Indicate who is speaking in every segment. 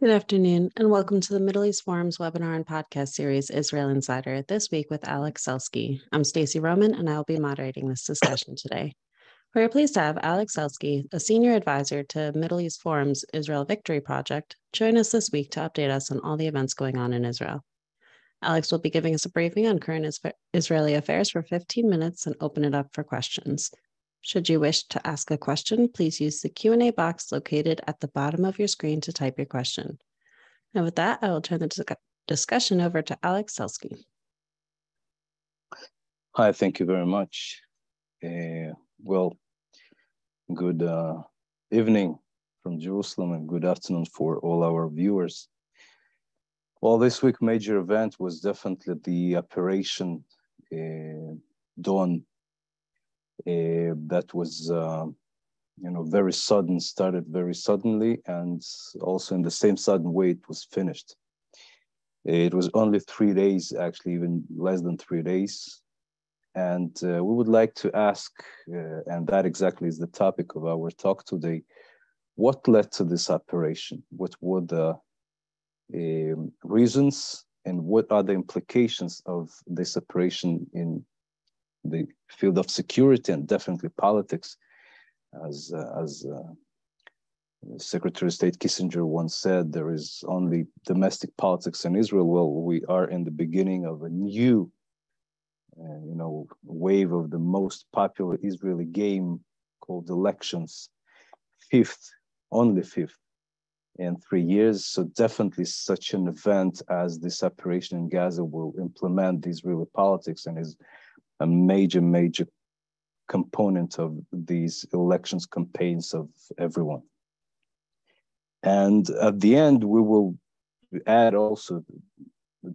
Speaker 1: Good afternoon, and welcome to the Middle East Forum's webinar and podcast series, Israel Insider, this week with Alex Selsky. I'm Stacey Roman, and I will be moderating this discussion today. We are pleased to have Alex Selsky, a senior advisor to Middle East Forum's Israel Victory Project, join us this week to update us on all the events going on in Israel. Alex will be giving us a briefing on current Israeli affairs for 15 minutes and open it up for questions. Should you wish to ask a question, please use the Q&A box located at the bottom of your screen to type your question. And with that, I will turn the discussion over to Alex Selsky.
Speaker 2: Hi, thank you very much. Uh, well, good uh, evening from Jerusalem and good afternoon for all our viewers. Well, this week major event was definitely the Operation uh, Dawn that was uh, you know very sudden started very suddenly and also in the same sudden way it was finished. It was only three days actually even less than three days. And uh, we would like to ask uh, and that exactly is the topic of our talk today what led to this operation? What were the um, reasons and what are the implications of this operation in the field of security and definitely politics, as uh, as uh, Secretary of State Kissinger once said, there is only domestic politics in Israel. Well, we are in the beginning of a new, uh, you know, wave of the most popular Israeli game called elections, fifth, only fifth in three years. So definitely such an event as the separation in Gaza will implement Israeli politics and is a major, major component of these elections campaigns of everyone. And at the end, we will add also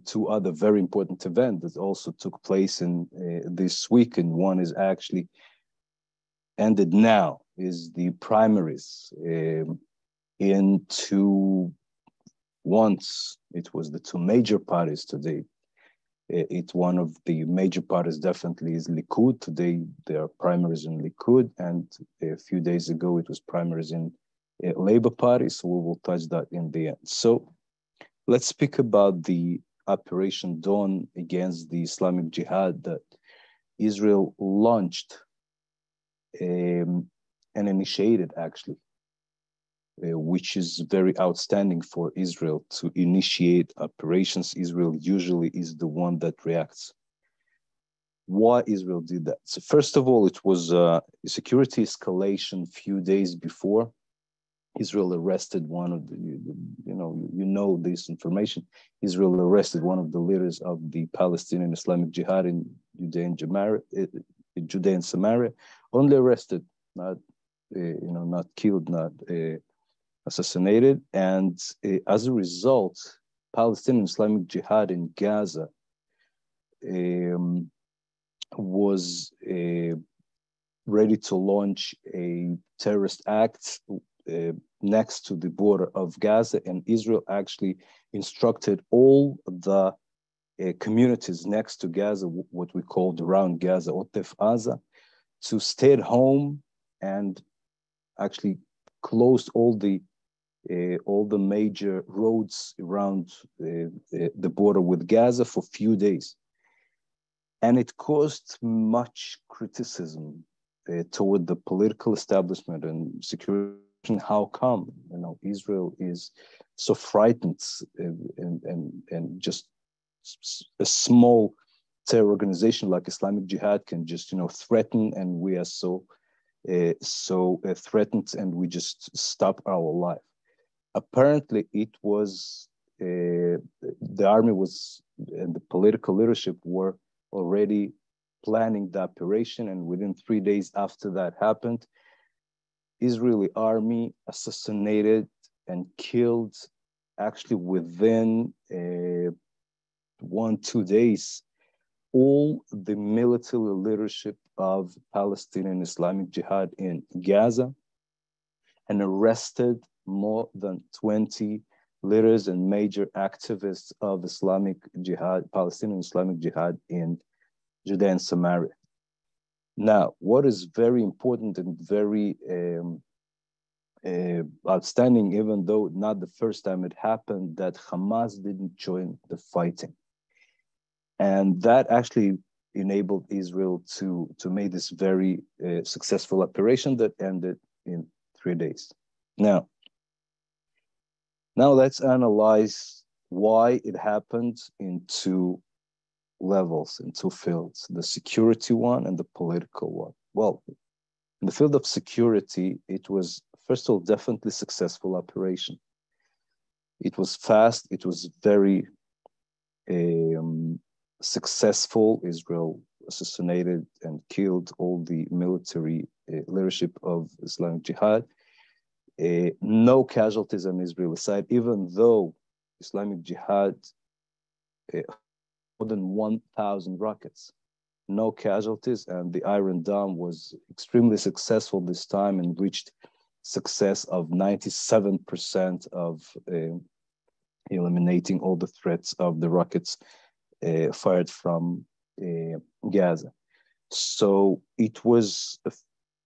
Speaker 2: two other very important events that also took place in uh, this week, and one is actually ended now is the primaries um, into once it was the two major parties today it's one of the major parties definitely is Likud. Today there are primaries in Likud, and a few days ago it was primaries in uh, Labour Party. So we will touch that in the end. So let's speak about the Operation Dawn against the Islamic Jihad that Israel launched um, and initiated actually uh, which is very outstanding for Israel to initiate operations. Israel usually is the one that reacts. Why Israel did that? So first of all, it was uh, a security escalation a few days before. Israel arrested one of the, you know, you know this information. Israel arrested one of the leaders of the Palestinian Islamic Jihad in Judea and Samaria, Judea and Samaria, only arrested, not, uh, you know, not killed, not uh, assassinated. And uh, as a result, Palestinian Islamic Jihad in Gaza um, was uh, ready to launch a terrorist act uh, next to the border of Gaza, and Israel actually instructed all the communities next to Gaza, what we called around Gaza, Otef Aza, to stay at home and actually closed all the all the major roads around uh, the border with Gaza for a few days. And it caused much criticism uh, toward the political establishment and security. How come, you know, Israel is so frightened and, and, and, and just a small terror organization like Islamic Jihad can just, you know, threaten and we are so uh, so uh, threatened and we just stop our life apparently it was uh, the army was and the political leadership were already planning the operation and within three days after that happened israeli army assassinated and killed actually within uh, one two days all the military leadership of palestinian islamic jihad in gaza and arrested more than 20 leaders and major activists of Islamic Jihad, Palestinian Islamic Jihad in Judea and Samaria. Now, what is very important and very um, uh, outstanding, even though not the first time it happened, that Hamas didn't join the fighting. And that actually enabled Israel to, to make this very uh, successful operation that ended in three days. Now, now let's analyze why it happened in two levels, in two fields, the security one and the political one. Well, in the field of security, it was, first of all, definitely successful operation. It was fast, it was very um, successful. Israel assassinated and killed all the military uh, leadership of Islamic Jihad. No casualties on Israeli side, even though Islamic Jihad uh, more than 1,000 rockets, no casualties, and the Iron Dome was extremely successful this time and reached success of 97% of uh, eliminating all the threats of the rockets uh, fired from uh, Gaza. So it was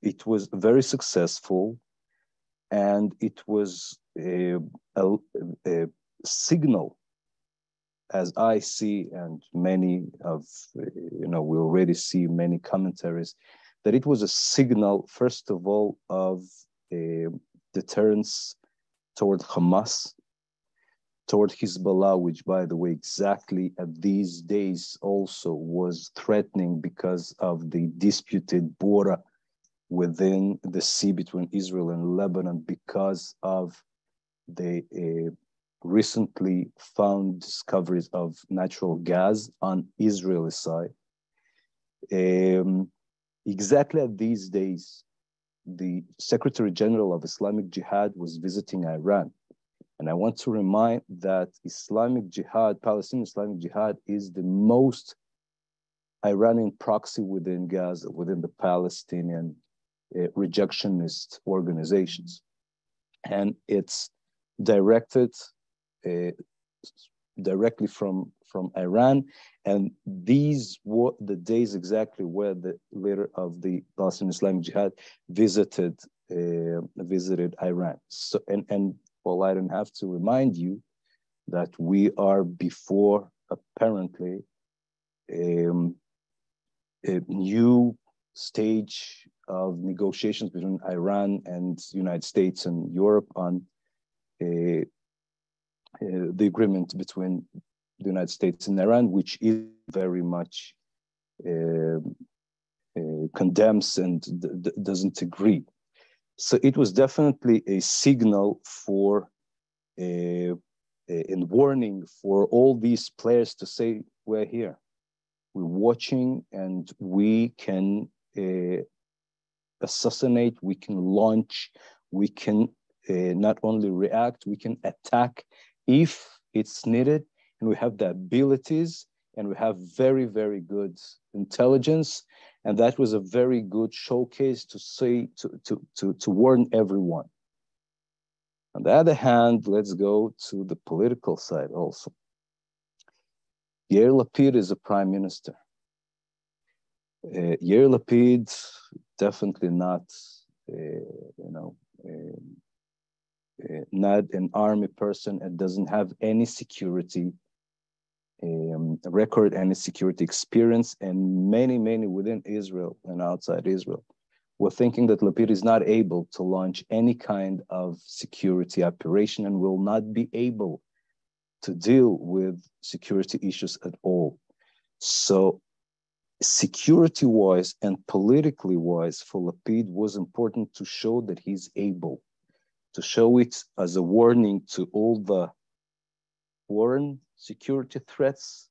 Speaker 2: it was very successful, and it was a, a, a signal, as I see, and many of you know we already see many commentaries, that it was a signal, first of all, of deterrence toward Hamas toward Hezbollah, which, by the way, exactly at these days also was threatening because of the disputed border within the sea between Israel and Lebanon because of the uh, recently found discoveries of natural gas on Israeli side. Um, exactly at these days, the Secretary General of Islamic Jihad was visiting Iran and I want to remind that Islamic Jihad, Palestinian Islamic Jihad, is the most Iranian proxy within Gaza, within the Palestinian rejectionist organizations. And it's directed uh, directly from, from Iran. And these were the days exactly where the leader of the Palestinian Islamic Jihad visited uh, visited Iran. So and, and well, I don't have to remind you that we are before apparently um, a new stage of negotiations between Iran and United States and Europe on a, a, the agreement between the United States and Iran, which is very much uh, uh, condemns and doesn't agree. So it was definitely a signal for a, a, warning for all these players to say, we're here, we're watching, and we can uh, assassinate, we can launch, we can uh, not only react, we can attack if it's needed, and we have the abilities and we have very, very good intelligence and that was a very good showcase to say, to, to, to, to warn everyone. On the other hand, let's go to the political side also. Yair Lapid is a prime minister. Uh, Yair Lapid definitely not, uh, you know, uh, uh, not an army person and doesn't have any security um, record any security experience, and many, many within Israel and outside Israel were thinking that Lapid is not able to launch any kind of security operation and will not be able to deal with security issues at all. So, security wise and politically wise, for Lapid was important to show that he's able, to show it as a warning to all the foreign security threats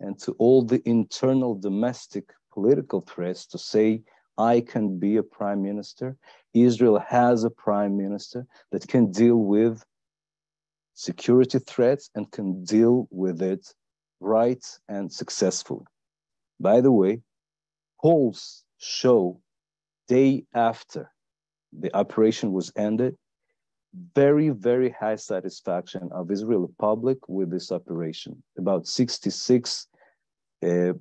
Speaker 2: and to all the internal domestic political threats to say, I can be a prime minister. Israel has a prime minister that can deal with security threats and can deal with it right and successfully. By the way, polls show day after the operation was ended very, very high satisfaction of Israeli public with this operation. About 66 uh,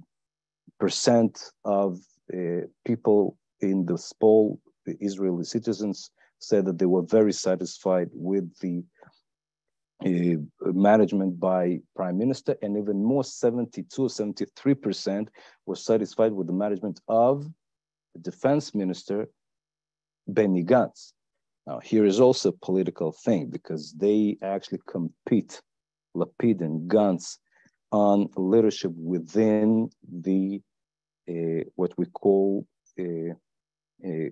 Speaker 2: percent of uh, people in the poll, the Israeli citizens, said that they were very satisfied with the management by prime minister and even more 72 73% were satisfied with the management of the defense minister benny gantz. Now here is also a political thing because they actually compete lapid and gantz on leadership within the uh, what we call uh, uh,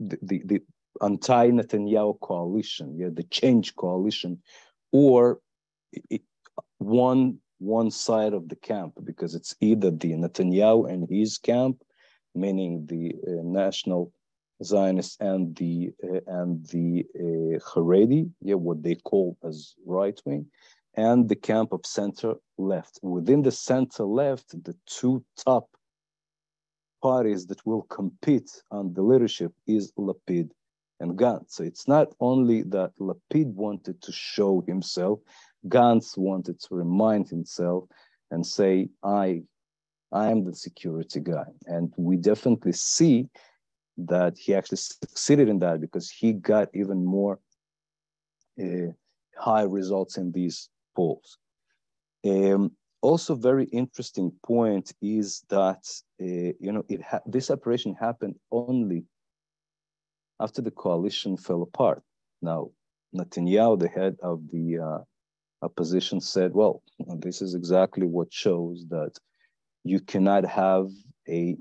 Speaker 2: the, the, the anti-Netanyahu coalition, yeah, the change coalition, or it, one one side of the camp, because it's either the Netanyahu and his camp, meaning the uh, national Zionists and the uh, and the uh, Haredi, yeah, what they call as right wing, and the camp of center left. Within the center left, the two top parties that will compete on the leadership is Lapid and Gantz. So it's not only that Lapid wanted to show himself, Gantz wanted to remind himself and say, I, I am the security guy. And we definitely see that he actually succeeded in that because he got even more uh, high results in these polls. Um, also, very interesting point is that uh, you know it this operation happened only after the coalition fell apart. Now, Netanyahu, the head of the uh, opposition, said, well, this is exactly what shows that you cannot have a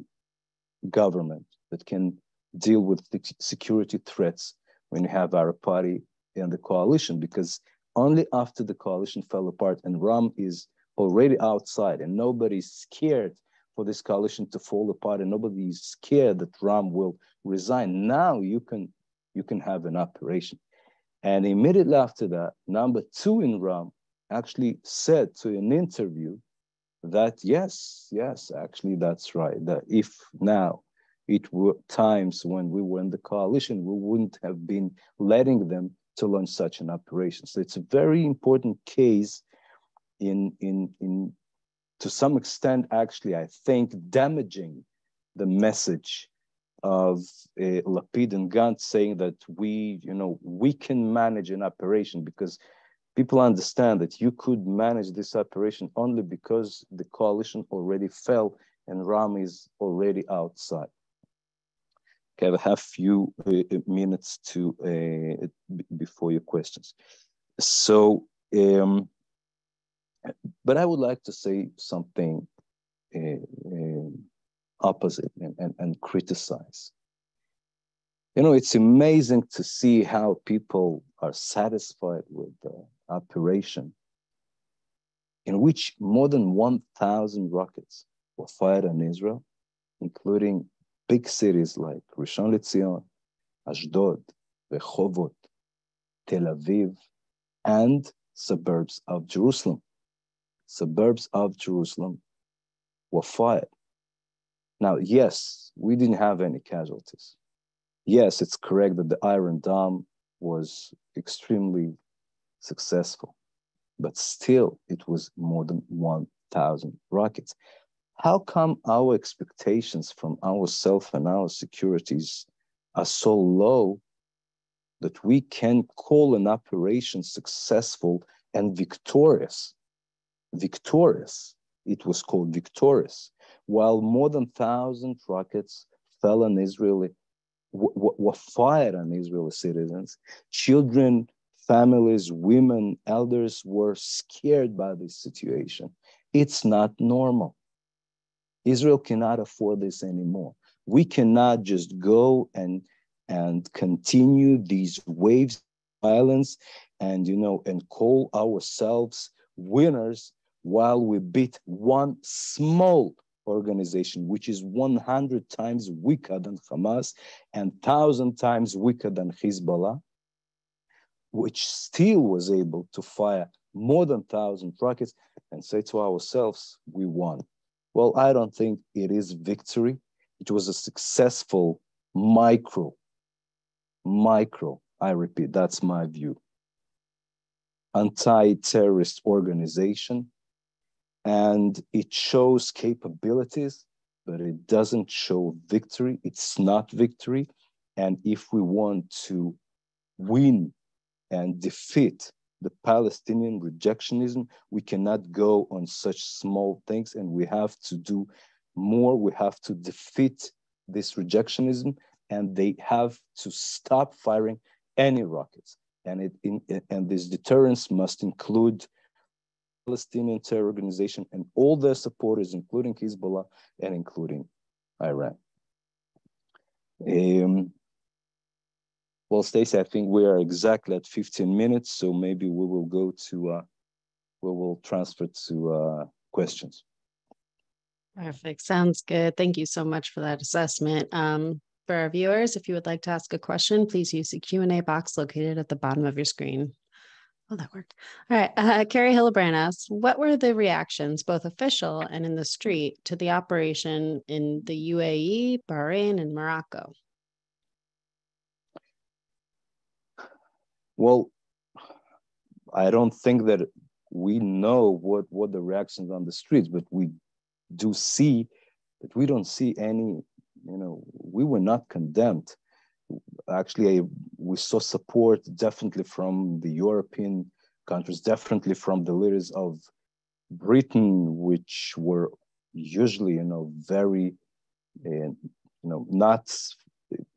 Speaker 2: government that can deal with security threats when you have our party in the coalition, because only after the coalition fell apart and Ram is already outside and nobody's scared for this coalition to fall apart and nobody is scared that Ram will resign. Now you can you can have an operation. And immediately after that, number two in Ram actually said to an interview that yes, yes, actually that's right. That if now it were times when we were in the coalition, we wouldn't have been letting them to launch such an operation. So it's a very important case in in in to some extent, actually, I think, damaging the message of uh, Lapid and Gantz saying that we, you know, we can manage an operation because people understand that you could manage this operation only because the coalition already fell and Ram is already outside. Okay, I have a few uh, minutes to uh, before your questions. So um, but I would like to say something uh, uh, opposite and, and, and criticize. You know, it's amazing to see how people are satisfied with the operation in which more than 1,000 rockets were fired on Israel, including big cities like Rishon LeZion, Ashdod, Rehovot, Tel Aviv, and suburbs of Jerusalem suburbs of Jerusalem were fired. Now, yes, we didn't have any casualties. Yes, it's correct that the Iron Dome was extremely successful, but still it was more than 1,000 rockets. How come our expectations from ourselves and our securities are so low that we can call an operation successful and victorious victorious. It was called victorious. While more than 1,000 rockets fell on Israeli, were fired on Israeli citizens, children, families, women, elders were scared by this situation. It's not normal. Israel cannot afford this anymore. We cannot just go and and continue these waves of violence and you know and call ourselves winners while we beat one small organization, which is 100 times weaker than Hamas and 1,000 times weaker than Hezbollah, which still was able to fire more than 1,000 rockets and say to ourselves, we won. Well, I don't think it is victory. It was a successful micro, micro, I repeat, that's my view, anti terrorist organization and it shows capabilities, but it doesn't show victory. It's not victory. And if we want to win and defeat the Palestinian rejectionism, we cannot go on such small things and we have to do more. We have to defeat this rejectionism and they have to stop firing any rockets. And, it, in, and this deterrence must include Palestinian terror organization and all their supporters, including Hezbollah and including Iran. Um, well, Stacey, I think we are exactly at 15 minutes, so maybe we will go to, uh, we will transfer to uh, questions.
Speaker 1: Perfect. Sounds good. Thank you so much for that assessment. Um, for our viewers, if you would like to ask a question, please use the Q&A box located at the bottom of your screen. Oh, that worked. All right. Uh, Carrie Hillebrand asks, what were the reactions, both official and in the street, to the operation in the UAE, Bahrain, and Morocco?
Speaker 2: Well, I don't think that we know what, what the reactions on the streets, but we do see that we don't see any, you know, we were not condemned. Actually, we saw support definitely from the European countries, definitely from the leaders of Britain, which were usually, you know, very, uh, you know, not,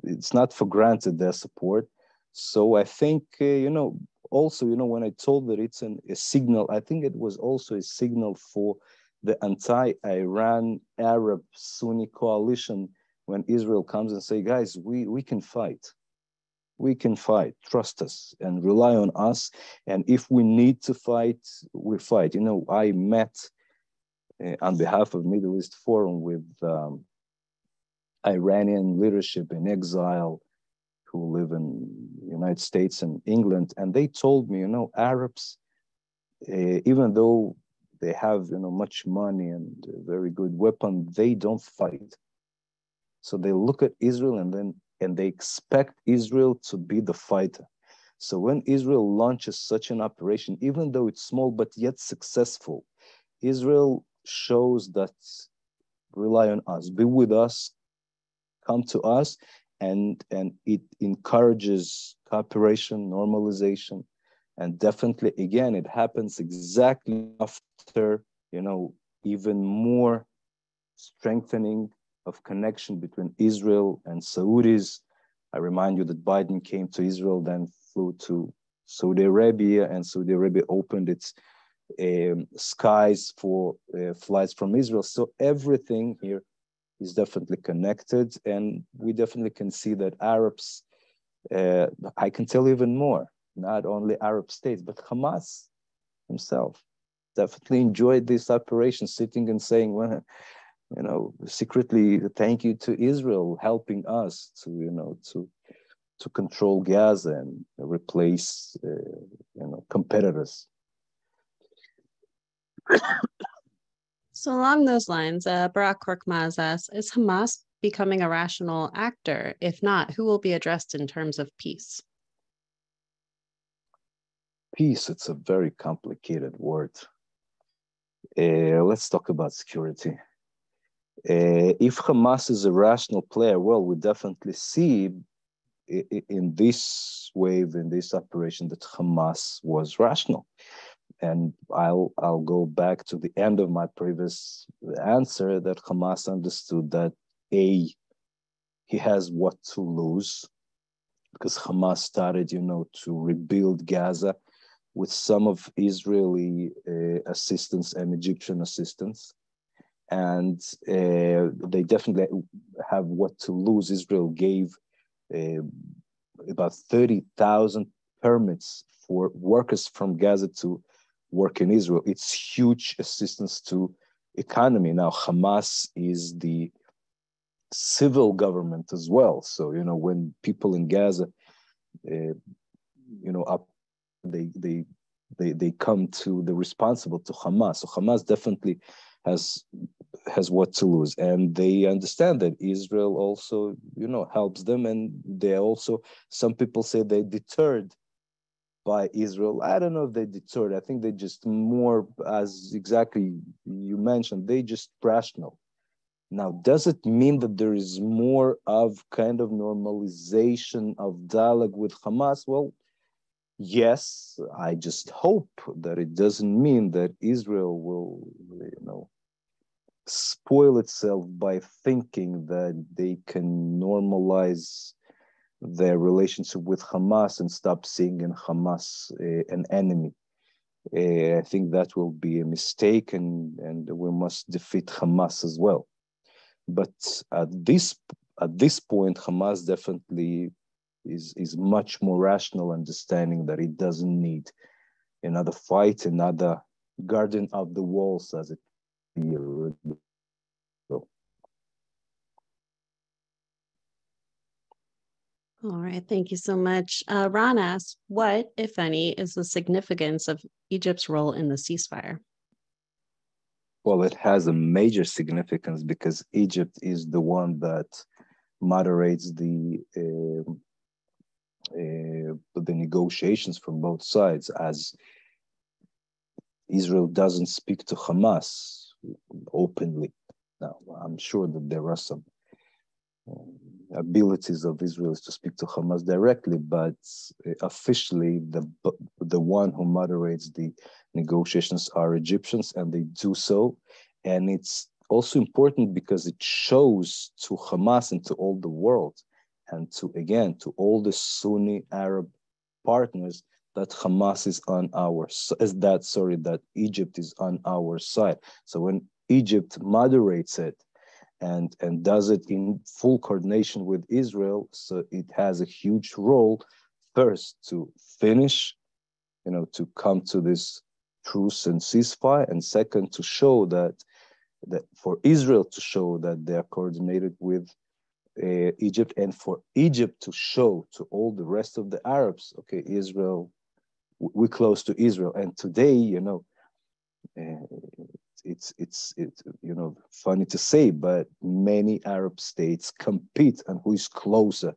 Speaker 2: it's not for granted their support. So I think, uh, you know, also, you know, when I told that it's an, a signal, I think it was also a signal for the anti-Iran Arab Sunni coalition when Israel comes and say, guys, we, we can fight. We can fight, trust us and rely on us. And if we need to fight, we fight. You know, I met uh, on behalf of Middle East Forum with um, Iranian leadership in exile who live in United States and England, and they told me, you know, Arabs, uh, even though they have you know much money and very good weapon, they don't fight. So they look at Israel and then and they expect Israel to be the fighter. So when Israel launches such an operation, even though it's small but yet successful, Israel shows that rely on us, be with us, come to us, and and it encourages cooperation, normalization, and definitely again it happens exactly after you know even more strengthening of connection between Israel and Saudis. I remind you that Biden came to Israel, then flew to Saudi Arabia, and Saudi Arabia opened its um, skies for uh, flights from Israel. So everything here is definitely connected, and we definitely can see that Arabs. Uh, I can tell even more not only Arab states, but Hamas himself definitely enjoyed this operation, sitting and saying, well, you know, secretly thank you to Israel helping us to, you know, to to control Gaza and replace, uh, you know, competitors.
Speaker 1: so along those lines, uh, Barak Korkmaz asks, is Hamas becoming a rational actor? If not, who will be addressed in terms of peace?
Speaker 2: peace, it's a very complicated word. Uh, let's talk about security. Uh, if Hamas is a rational player, well, we definitely see in this wave, in this operation, that Hamas was rational. And I'll I'll go back to the end of my previous answer that Hamas understood that a he has what to lose because Hamas started, you know, to rebuild Gaza with some of Israeli uh, assistance and Egyptian assistance. And uh, they definitely have what to lose. Israel gave uh, about 30,000 permits for workers from Gaza to work in Israel. It's huge assistance to economy. Now, Hamas is the civil government as well. So, you know, when people in Gaza, uh, you know, up they they they they come to the responsible to Hamas. So Hamas definitely has has what to lose, and they understand that Israel also you know helps them, and they also some people say they deterred by Israel. I don't know if they deterred. I think they just more as exactly you mentioned. They just rational. Now, does it mean that there is more of kind of normalization of dialogue with Hamas? Well, yes, I just hope that it doesn't mean that Israel will, you know, spoil itself by thinking that they can normalize their relationship with Hamas and stop seeing in Hamas uh, an enemy. Uh, I think that will be a mistake, and, and we must defeat Hamas as well. But at this at this point, Hamas definitely is is much more rational, understanding that it doesn't need another fight, another guardian of the walls, as it
Speaker 1: All right, thank you so much. Uh, Ron asks, what, if any, is the significance of Egypt's role in the ceasefire?
Speaker 2: Well, it has a major significance because Egypt is the one that moderates the uh, uh, the negotiations from both sides, as Israel doesn't speak to Hamas openly. Now, I'm sure that there are some um, abilities of Israel is to speak to Hamas directly, but uh, officially the the one who moderates the negotiations are Egyptians, and they do so. And it's also important because it shows to Hamas and to all the world, and to again to all the Sunni Arab partners that Hamas is on our is that sorry that Egypt is on our side. So when Egypt moderates it and and does it in full coordination with Israel. So it has a huge role first to finish, you know, to come to this truce and ceasefire, and second to show that that for Israel to show that they are coordinated with uh, Egypt, and for Egypt to show to all the rest of the Arabs, okay, Israel, we're close to Israel, and today, you know. Uh, it's it's it's you know funny to say, but many Arab states compete on who is closer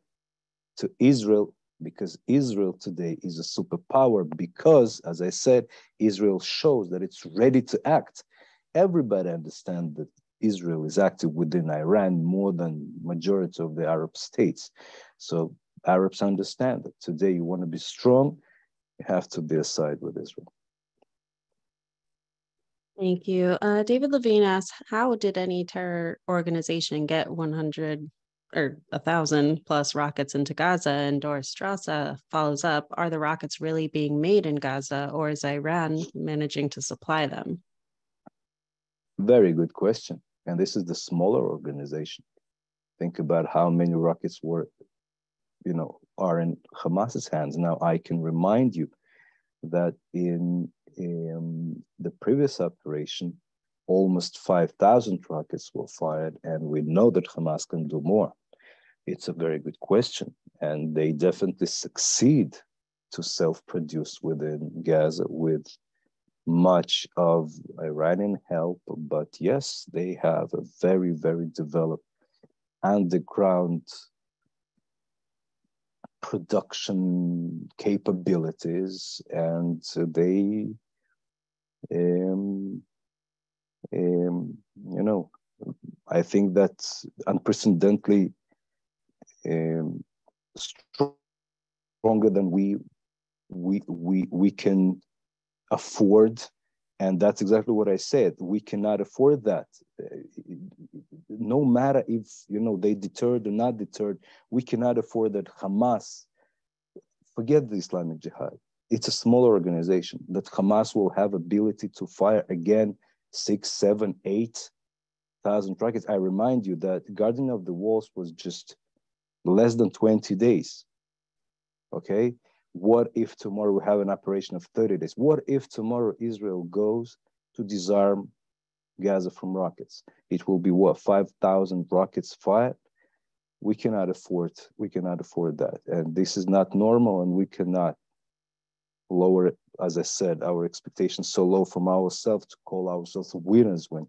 Speaker 2: to Israel because Israel today is a superpower because, as I said, Israel shows that it's ready to act. Everybody understands that Israel is active within Iran more than majority of the Arab states. So Arabs understand that today you want to be strong, you have to be aside with Israel.
Speaker 1: Thank you. Uh, David Levine asks, how did any terror organization get 100 or 1,000 plus rockets into Gaza? And Doris Strassa follows up, are the rockets really being made in Gaza or is Iran managing to supply them?
Speaker 2: Very good question. And this is the smaller organization. Think about how many rockets were, you know, are in Hamas's hands. Now, I can remind you that in in the previous operation, almost 5,000 rockets were fired, and we know that Hamas can do more. It's a very good question, and they definitely succeed to self produce within Gaza with much of Iranian help. But yes, they have a very, very developed underground production capabilities and they um, um, you know i think that's unprecedentedly um, stronger than we we we we can afford and that's exactly what i said we cannot afford that no matter if you know they deterred or not deterred, we cannot afford that Hamas. Forget the Islamic Jihad. It's a smaller organization that Hamas will have ability to fire again six, seven, eight thousand rockets. I remind you that Guardian of the Walls was just less than 20 days. Okay. What if tomorrow we have an operation of 30 days? What if tomorrow Israel goes to disarm Gaza from rockets. It will be what 5,000 rockets fired. We cannot afford we cannot afford that, and this is not normal, and we cannot lower. As I said, our expectations so low from ourselves to call ourselves winners when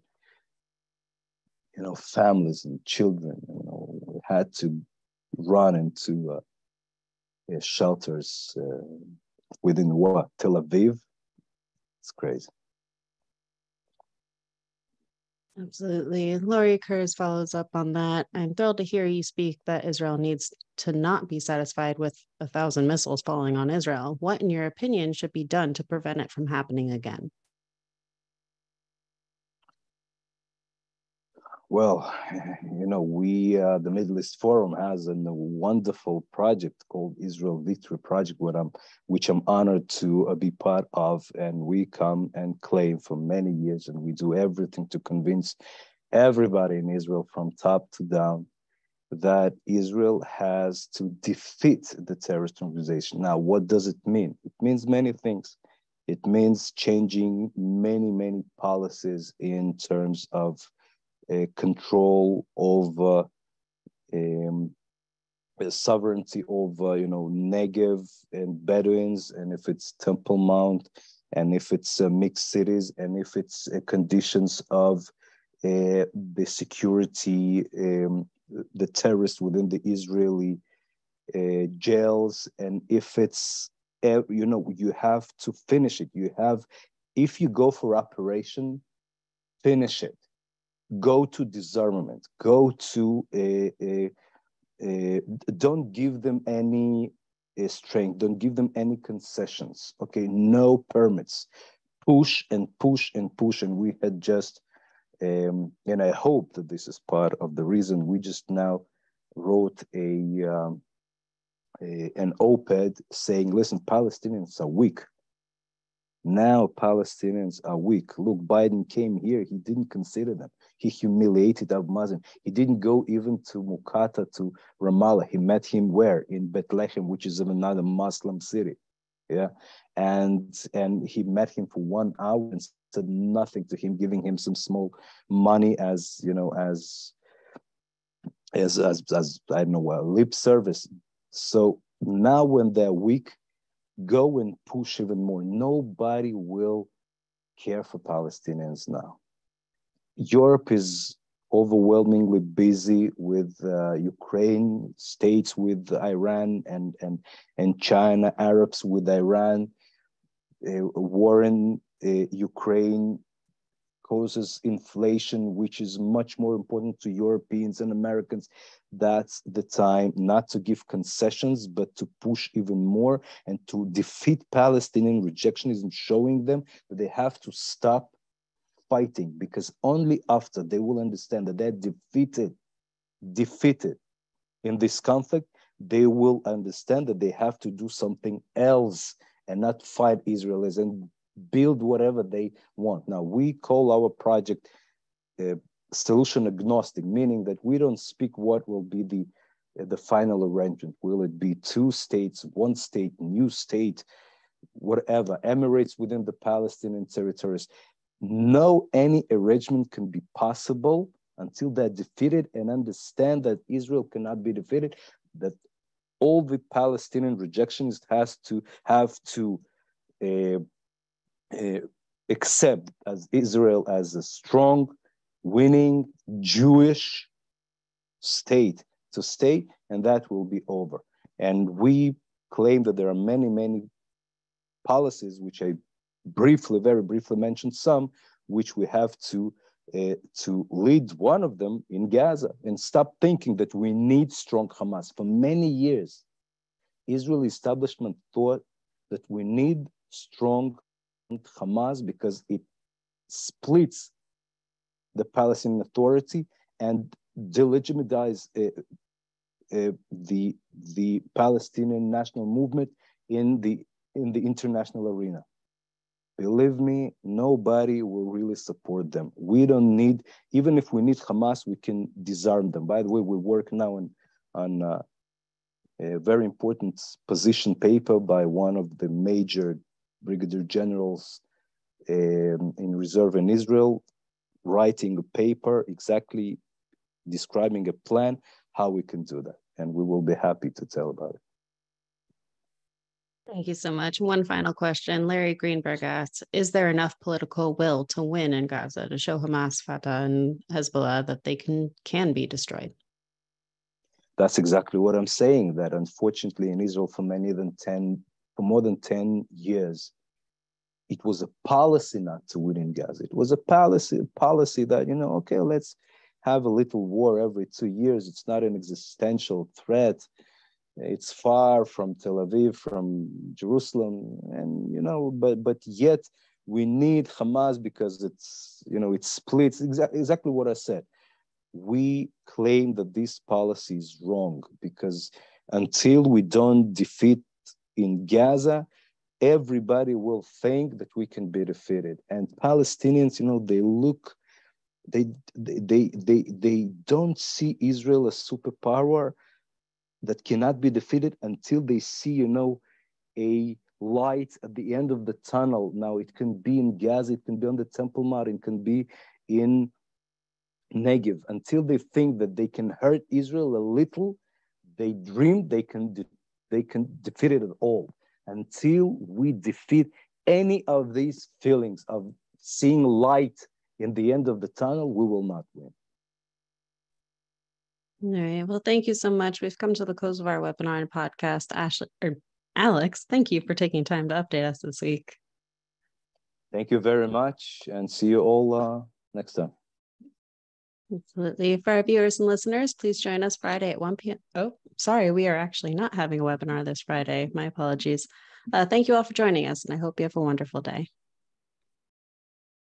Speaker 2: you know families and children you know had to run into uh, shelters uh, within what Tel Aviv. It's crazy.
Speaker 1: Absolutely. Laurie Kurz follows up on that. I'm thrilled to hear you speak that Israel needs to not be satisfied with a thousand missiles falling on Israel. What, in your opinion, should be done to prevent it from happening again?
Speaker 2: Well, you know, we, uh, the Middle East Forum has a wonderful project called Israel Victory Project, I'm, which I'm honored to uh, be part of. And we come and claim for many years, and we do everything to convince everybody in Israel from top to down that Israel has to defeat the terrorist organization. Now, what does it mean? It means many things. It means changing many, many policies in terms of control over um, sovereignty over you know Negev and Bedouins, and if it's Temple Mount, and if it's uh, mixed cities, and if it's uh, conditions of uh, the security, um, the terrorists within the Israeli uh, jails, and if it's uh, you know you have to finish it. You have if you go for operation, finish it go to disarmament, go to a, a, a don't give them any strength, don't give them any concessions. Okay, no permits. Push and push and push. And we had just, um, and I hope that this is part of the reason we just now wrote a, um, a an op-ed saying, listen, Palestinians are weak. Now Palestinians are weak. Look, Biden came here, he didn't consider them. He humiliated Abu Mazen. He didn't go even to Mukata, to Ramallah. He met him where? In Bethlehem, which is another Muslim city. Yeah. And and he met him for one hour and said nothing to him, giving him some small money as you know, as as as, as I don't know, well, lip service. So now when they're weak, go and push even more. Nobody will care for Palestinians now. Europe is overwhelmingly busy with uh, Ukraine, states with Iran, and, and, and China, Arabs with Iran. Uh, war in uh, Ukraine causes inflation, which is much more important to Europeans and Americans that's the time not to give concessions, but to push even more and to defeat Palestinian rejectionism, showing them that they have to stop fighting because only after they will understand that they're defeated, defeated in this conflict, they will understand that they have to do something else and not fight Israelis and build whatever they want. Now, we call our project uh, solution agnostic, meaning that we don't speak what will be the the final arrangement. Will it be two states, one state, new state, whatever, Emirates within the Palestinian territories? No, any arrangement can be possible until they're defeated and understand that Israel cannot be defeated, that all the Palestinian rejectionists has to have to uh, uh, accept as Israel as a strong winning Jewish state to stay, and that will be over. And we claim that there are many, many policies, which I briefly, very briefly mentioned some, which we have to uh, to lead one of them in Gaza and stop thinking that we need strong Hamas. For many years, Israeli establishment thought that we need strong Hamas because it splits the Palestinian Authority and delegitimize uh, uh, the the Palestinian national movement in the in the international arena. Believe me, nobody will really support them. We don't need, even if we need Hamas, we can disarm them. By the way, we work now on on uh, a very important position paper by one of the major brigadier generals um, in reserve in Israel, writing a paper exactly describing a plan how we can do that and we will be happy to tell about it
Speaker 1: Thank you so much. One final question. Larry Greenberg asks Is there enough political will to win in Gaza to show Hamas, Fatah, and Hezbollah that they can, can be destroyed?
Speaker 2: That's exactly what I'm saying. That unfortunately, in Israel, for many than 10, for more than 10 years, it was a policy not to win in Gaza. It was a policy policy that you know, okay, let's have a little war every two years. It's not an existential threat. It's far from Tel Aviv, from Jerusalem, and you know, but but yet we need Hamas because it's you know it splits exactly exactly what I said. We claim that this policy is wrong because until we don't defeat in Gaza, everybody will think that we can be defeated. And Palestinians, you know, they look, they they they they don't see Israel as superpower that cannot be defeated until they see, you know, a light at the end of the tunnel. Now it can be in Gaza, it can be on the Temple Mount, it can be in Negev. Until they think that they can hurt Israel a little, they dream they can de- they can defeat it at all. Until we defeat any of these feelings of seeing light in the end of the tunnel, we will not win.
Speaker 1: All right. Well, thank you so much. We've come to the close of our webinar and podcast. Ashley or Alex, thank you for taking time to update us this week.
Speaker 2: Thank you very much and see you all uh, next time.
Speaker 1: Absolutely. For our viewers and listeners, please join us Friday at 1 p.m. Oh, sorry, we are actually not having a webinar this Friday. My apologies. Uh, thank you all for joining us, and I hope you have a wonderful day.